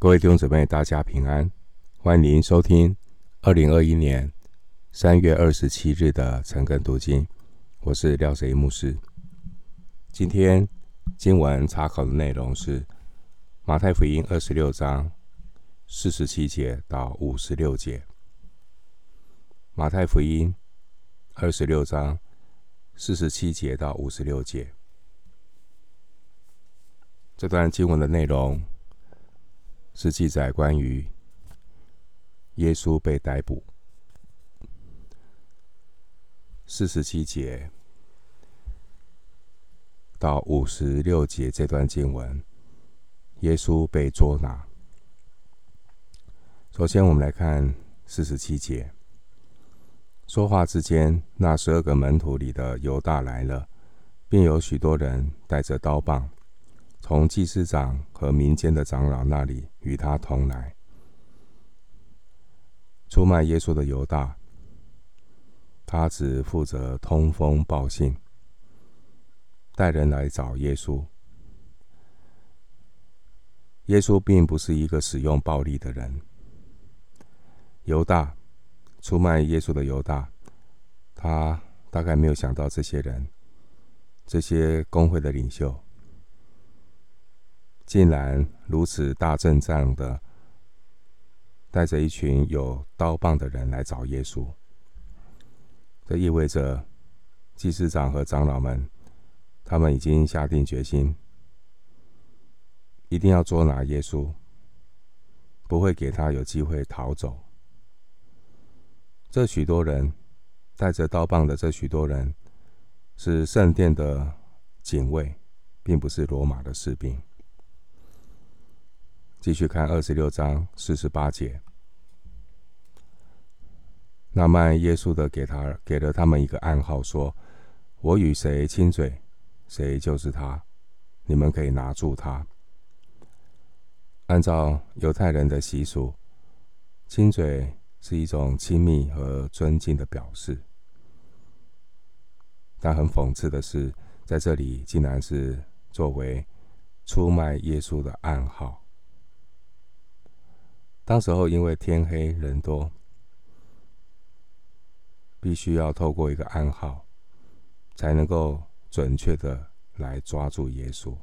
各位弟兄姊妹，大家平安，欢迎收听二零二一年三月二十七日的晨更读经。我是廖哲一牧师。今天经文查考的内容是马太福音二十六章四十七节到五十六节。马太福音二十六章四十七节到五十六节。这段经文的内容。是记载关于耶稣被逮捕，四十七节到五十六节这段经文，耶稣被捉拿。首先，我们来看四十七节。说话之间，那十二个门徒里的犹大来了，并有许多人带着刀棒。从祭司长和民间的长老那里与他同来，出卖耶稣的犹大，他只负责通风报信，带人来找耶稣。耶稣并不是一个使用暴力的人。犹大，出卖耶稣的犹大，他大概没有想到这些人，这些公会的领袖。竟然如此大阵仗的带着一群有刀棒的人来找耶稣，这意味着祭司长和长老们，他们已经下定决心，一定要捉拿耶稣，不会给他有机会逃走。这许多人带着刀棒的这许多人，是圣殿的警卫，并不是罗马的士兵。继续看二十六章四十八节，那卖耶稣的给他给了他们一个暗号，说：“我与谁亲嘴，谁就是他。你们可以拿住他。”按照犹太人的习俗，亲嘴是一种亲密和尊敬的表示。但很讽刺的是，在这里竟然是作为出卖耶稣的暗号。当时候因为天黑人多，必须要透过一个暗号，才能够准确的来抓住耶稣。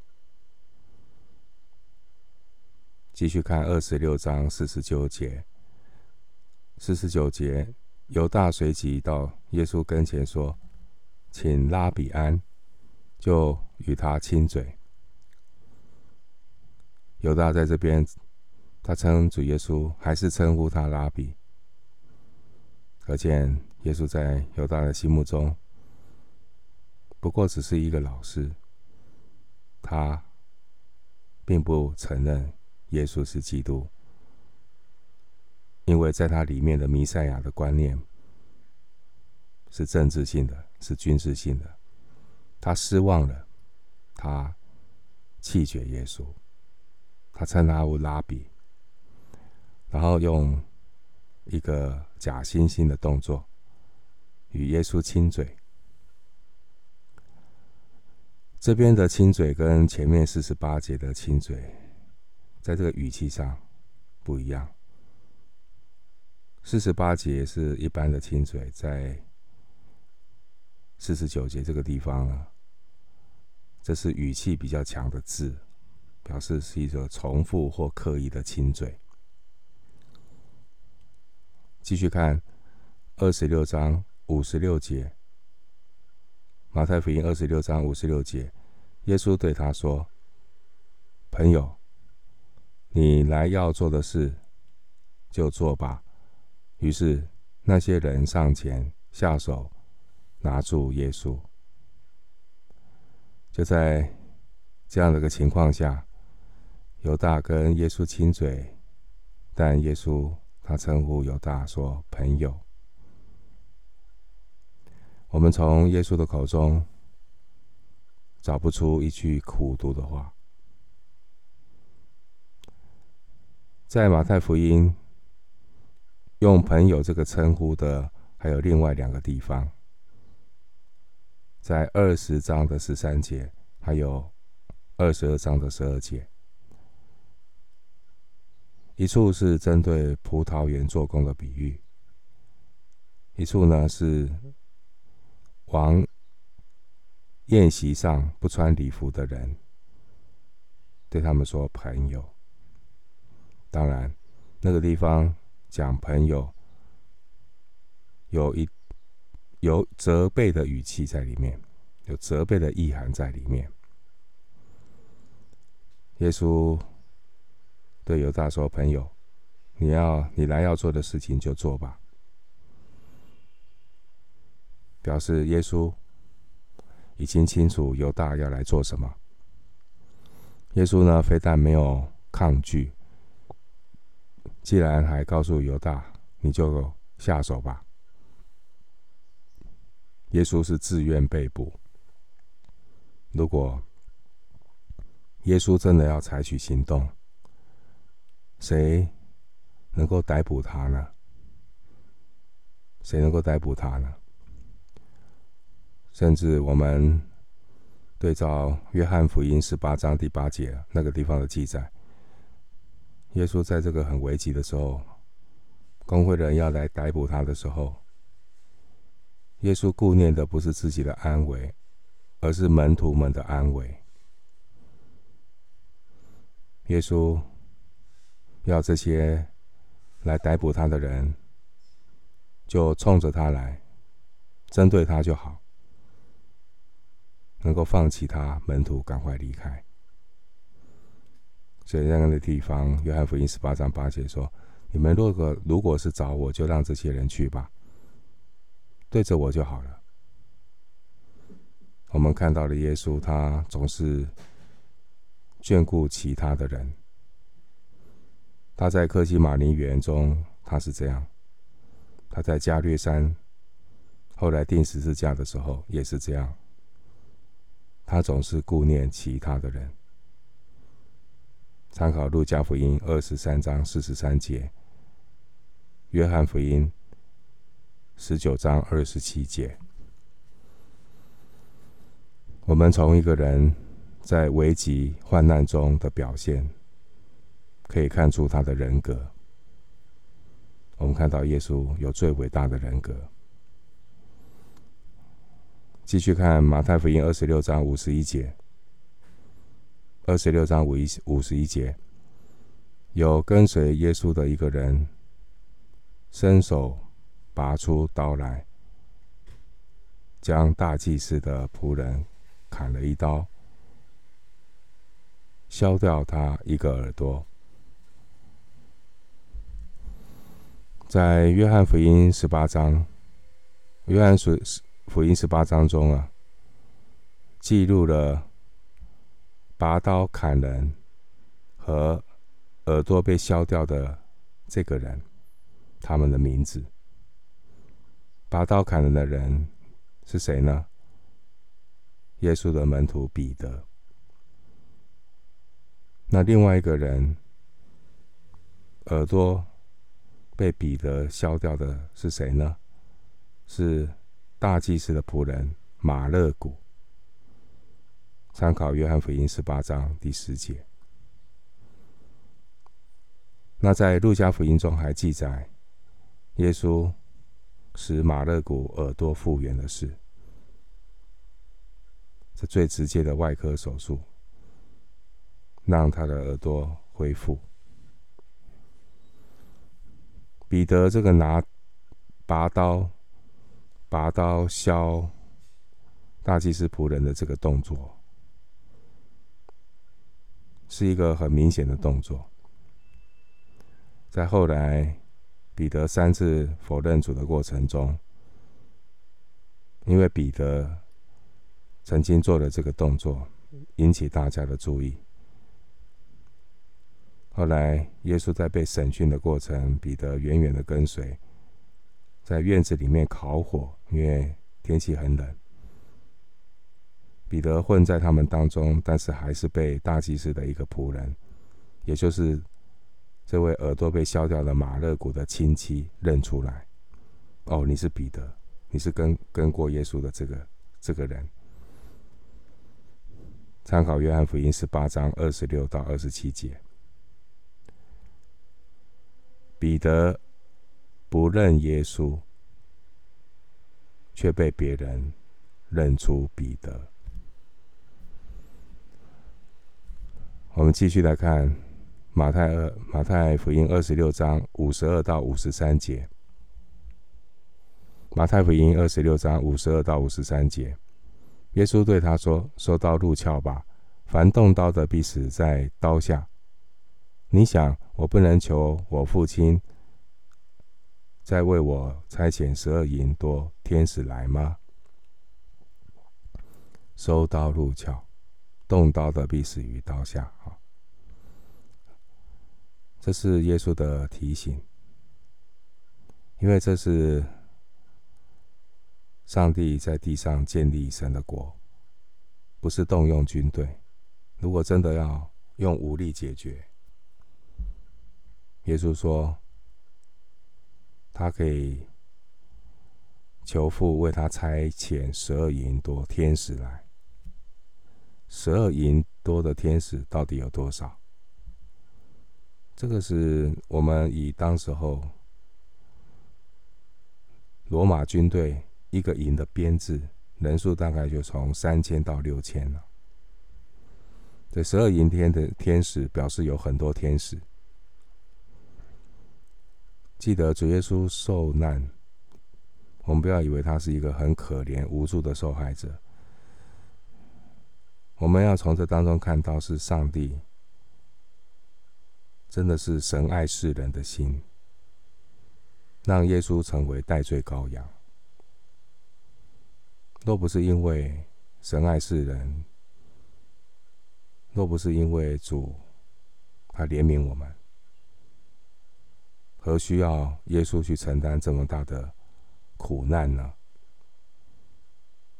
继续看二十六章四十九节，四十九节，犹大随即到耶稣跟前说：“请拉比安，就与他亲嘴。”犹大在这边。他称主耶稣，还是称呼他拉比？可见耶稣在犹大的心目中，不过只是一个老师。他并不承认耶稣是基督，因为在他里面的弥赛亚的观念是政治性的，是军事性的。他失望了，他弃绝耶稣，他称他为拉比。然后用一个假惺惺的动作与耶稣亲嘴。这边的亲嘴跟前面四十八节的亲嘴，在这个语气上不一样。四十八节是一般的亲嘴，在四十九节这个地方呢，这是语气比较强的字，表示是一种重复或刻意的亲嘴。继续看二十六章五十六节，马太福音二十六章五十六节，耶稣对他说：“朋友，你来要做的事，就做吧。”于是那些人上前下手拿住耶稣。就在这样的一个情况下，犹大跟耶稣亲嘴，但耶稣。他称呼犹大说：“朋友。”我们从耶稣的口中找不出一句苦毒的话。在马太福音用“朋友”这个称呼的还有另外两个地方，在二十章的十三节，还有二十二章的十二节。一处是针对葡萄园做工的比喻，一处呢是王宴席上不穿礼服的人，对他们说朋友。当然，那个地方讲朋友，有一有责备的语气在里面，有责备的意涵在里面。耶稣对犹大说：“朋友，你要你来要做的事情就做吧。”表示耶稣已经清楚犹大要来做什么。耶稣呢，非但没有抗拒，既然还告诉犹大：“你就下手吧。”耶稣是自愿被捕。如果耶稣真的要采取行动，谁能够逮捕他呢？谁能够逮捕他呢？甚至我们对照约翰福音十八章第八节那个地方的记载，耶稣在这个很危急的时候，工会的人要来逮捕他的时候，耶稣顾念的不是自己的安危，而是门徒们的安危。耶稣要这些来逮捕他的人，就冲着他来，针对他就好，能够放弃他，门徒赶快离开。所以那样的地方，约翰福音十八章八节说：“你们如果如果是找我，就让这些人去吧，对着我就好了。”我们看到了耶稣，他总是。眷顾其他的人，他在克西马林园中，他是这样；他在加略山，后来钉十字架的时候也是这样。他总是顾念其他的人。参考路加福音二十三章四十三节，约翰福音十九章二十七节，我们从一个人。在危急患难中的表现，可以看出他的人格。我们看到耶稣有最伟大的人格。继续看马太福音二十六章五十一节，二十六章五一五十一节，有跟随耶稣的一个人，伸手拔出刀来，将大祭司的仆人砍了一刀。削掉他一个耳朵。在约翰福音十八章，约翰福音十八章中啊，记录了拔刀砍人和耳朵被削掉的这个人，他们的名字。拔刀砍人的人是谁呢？耶稣的门徒彼得。那另外一个人耳朵被彼得削掉的是谁呢？是大祭司的仆人马勒古。参考约翰福音十八章第十节。那在路加福音中还记载，耶稣使马勒古耳朵复原的事，这最直接的外科手术。让他的耳朵恢复。彼得这个拿拔刀、拔刀削大祭司仆人的这个动作，是一个很明显的动作。在后来彼得三次否认主的过程中，因为彼得曾经做了这个动作，引起大家的注意。后来，耶稣在被审讯的过程，彼得远远的跟随，在院子里面烤火，因为天气很冷。彼得混在他们当中，但是还是被大祭司的一个仆人，也就是这位耳朵被削掉的马勒古的亲戚认出来。哦，你是彼得，你是跟跟过耶稣的这个这个人。参考约翰福音十八章二十六到二十七节。彼得不认耶稣，却被别人认出彼得。我们继续来看马太二马太福音二十六章五十二到五十三节。马太福音二十六章五十二到五十三节，耶稣对他说：“收刀入鞘吧，凡动刀的必死在刀下。你想，我不能求我父亲再为我差遣十二营多天使来吗？收刀入鞘。”动刀的必死于刀下。哈，这是耶稣的提醒，因为这是上帝在地上建立神的国，不是动用军队。如果真的要用武力解决，耶稣说，他可以求父为他差遣十二营多天使来。十二营多的天使到底有多少？这个是我们以当时候罗马军队一个营的编制人数，大概就从三千到六千了。这十二营天的天使表示有很多天使。记得主耶稣受难，我们不要以为他是一个很可怜无助的受害者。我们要从这当中看到，是上帝真的是神爱世人的心，让耶稣成为代罪羔羊。若不是因为神爱世人，若不是因为主他怜悯我们，何需要耶稣去承担这么大的苦难呢？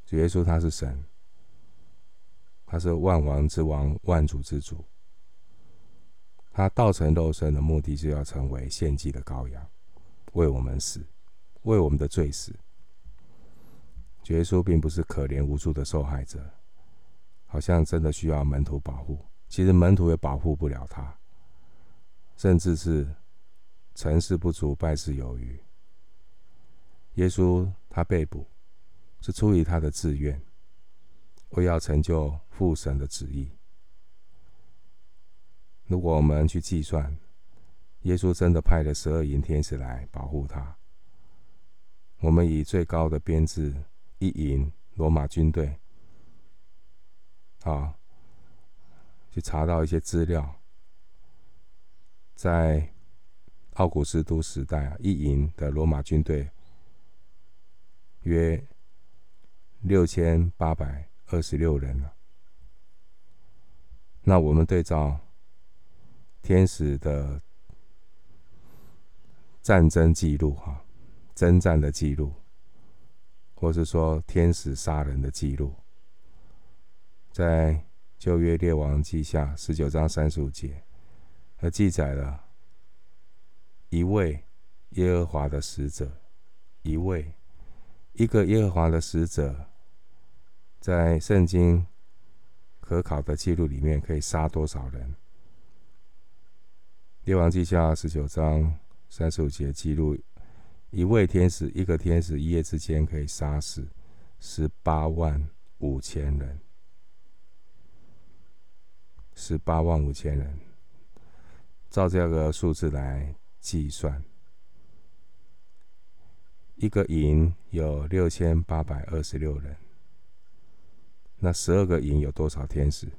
主耶稣他是神。他是万王之王，万主之主。他道成肉身的目的，是要成为献祭的羔羊，为我们死，为我们的罪死。主耶稣并不是可怜无助的受害者，好像真的需要门徒保护。其实门徒也保护不了他，甚至是成事不足，败事有余。耶稣他被捕，是出于他的自愿。为要成就父神的旨意。如果我们去计算，耶稣真的派了十二营天使来保护他，我们以最高的编制一营罗马军队，啊，去查到一些资料，在奥古斯都时代啊，一营的罗马军队约六千八百。二十六人了。那我们对照天使的战争记录，哈，征战的记录，或是说天使杀人的记录，在旧约列王记下十九章三十五节，他记载了一位耶和华的使者，一位一个耶和华的使者。在圣经可考的记录里面，可以杀多少人？列王记下十九章三十五节记录，一位天使，一个天使一夜之间可以杀死十八万五千人，十八万五千人。照这个数字来计算，一个营有六千八百二十六人。那十二个营有多少天使？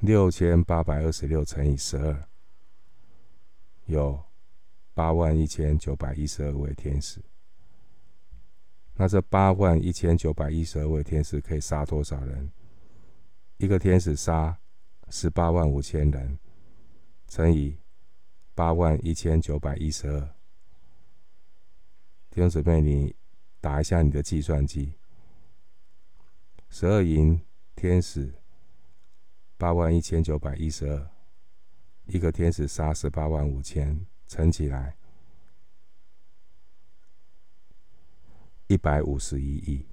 六千八百二十六乘以十二，有八万一千九百一十二位天使。那这八万一千九百一十二位天使可以杀多少人？一个天使杀十八万五千人，乘以八万一千九百一十二。弟兄姊妹，你打一下你的计算机。十二营天使八万一千九百一十二，一个天使杀十八万五千，乘起来一百五十一亿，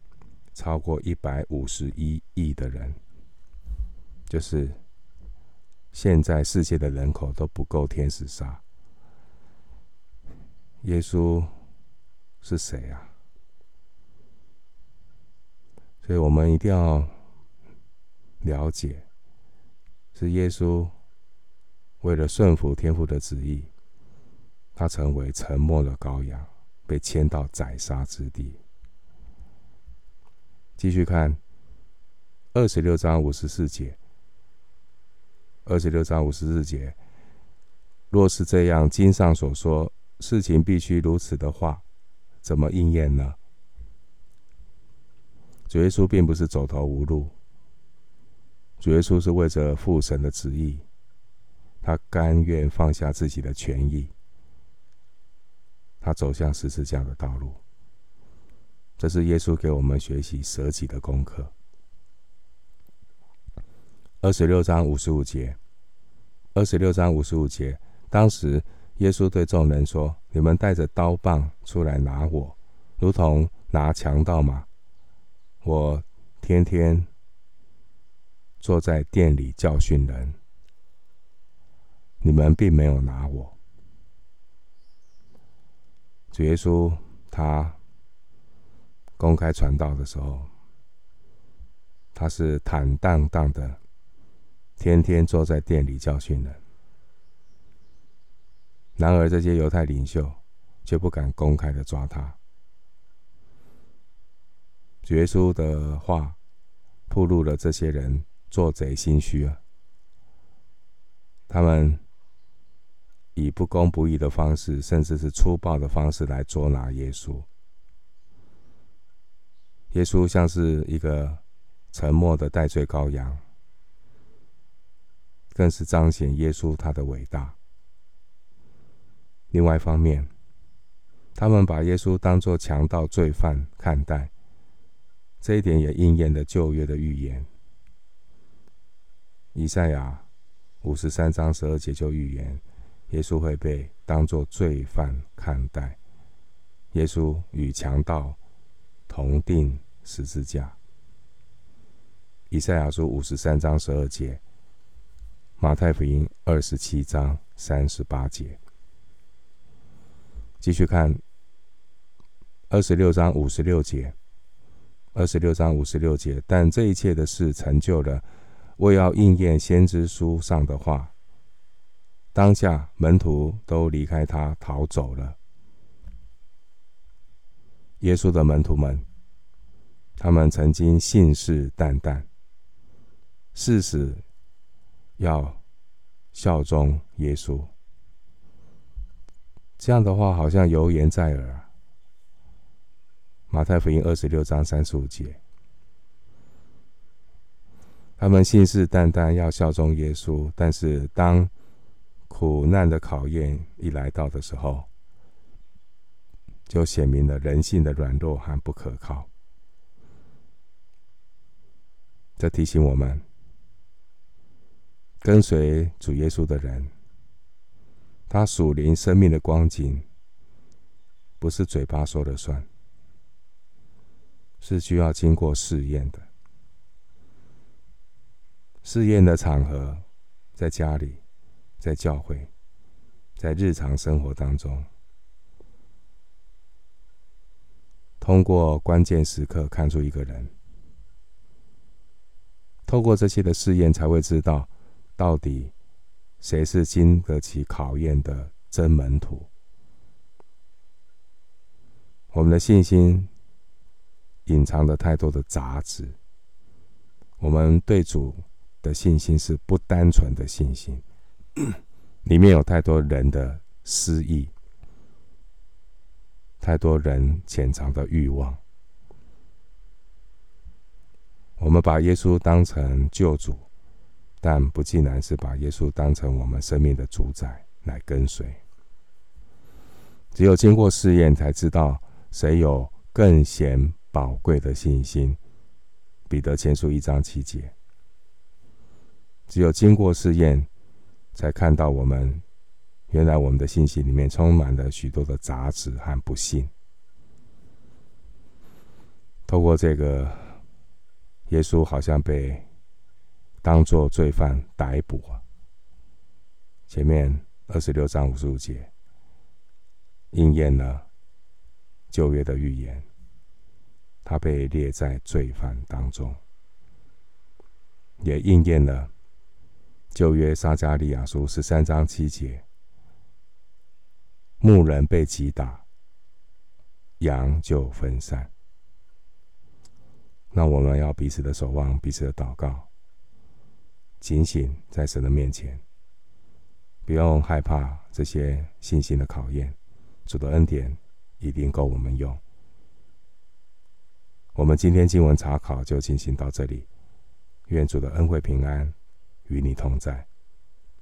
超过一百五十一亿的人，就是现在世界的人口都不够天使杀，耶稣是谁啊？所以我们一定要了解，是耶稣为了顺服天父的旨意，他成为沉默的羔羊，被牵到宰杀之地。继续看二十六章五十四节，二十六章五十四节，若是这样，经上所说事情必须如此的话，怎么应验呢？主耶稣并不是走投无路，主耶稣是为着父神的旨意，他甘愿放下自己的权益，他走向十字架的道路。这是耶稣给我们学习舍己的功课。二十六章五十五节，二十六章五十五节，当时耶稣对众人说：“你们带着刀棒出来拿我，如同拿强盗吗？我天天坐在店里教训人，你们并没有拿我。”主耶稣他。公开传道的时候，他是坦荡荡的，天天坐在店里教训人。然而，这些犹太领袖却不敢公开的抓他。耶稣的话，暴露了这些人做贼心虚啊！他们以不公不义的方式，甚至是粗暴的方式来捉拿耶稣。耶稣像是一个沉默的代罪羔羊，更是彰显耶稣他的伟大。另外一方面，他们把耶稣当作强盗罪犯看待，这一点也应验了旧约的预言。以赛亚五十三章十二节就预言，耶稣会被当作罪犯看待，耶稣与强盗。同钉十字架。以赛亚书五十三章十二节，马太福音二十七章三十八节。继续看二十六章五十六节，二十六章五十六节。但这一切的事成就了，为要应验先知书上的话。当下门徒都离开他逃走了。耶稣的门徒们，他们曾经信誓旦旦，誓死要效忠耶稣。这样的话好像犹言在耳。马太福音二十六章三十五节，他们信誓旦旦要效忠耶稣，但是当苦难的考验一来到的时候，就显明了人性的软弱和不可靠。这提醒我们，跟随主耶稣的人，他属灵生命的光景，不是嘴巴说了算，是需要经过试验的。试验的场合，在家里，在教会，在日常生活当中。通过关键时刻看出一个人，透过这些的试验，才会知道到底谁是经得起考验的真门徒。我们的信心隐藏着太多的杂质，我们对主的信心是不单纯的信心，里面有太多人的私意。太多人潜藏的欲望，我们把耶稣当成救主，但不尽然是把耶稣当成我们生命的主宰来跟随。只有经过试验，才知道谁有更显宝贵的信心。彼得前书一章七节。只有经过试验，才看到我们。原来我们的信息里面充满了许多的杂质和不信。透过这个，耶稣好像被当作罪犯逮捕啊。前面二十六章五十五节，应验了旧约的预言，他被列在罪犯当中，也应验了旧约撒迦利亚书十三章七节：牧人被击打，羊就分散。那我们要彼此的守望，彼此的祷告，警醒在神的面前，不用害怕这些信心的考验。主的恩典一定够我们用。我们今天经文查考就进行到这里，愿主的恩惠平安与你同在。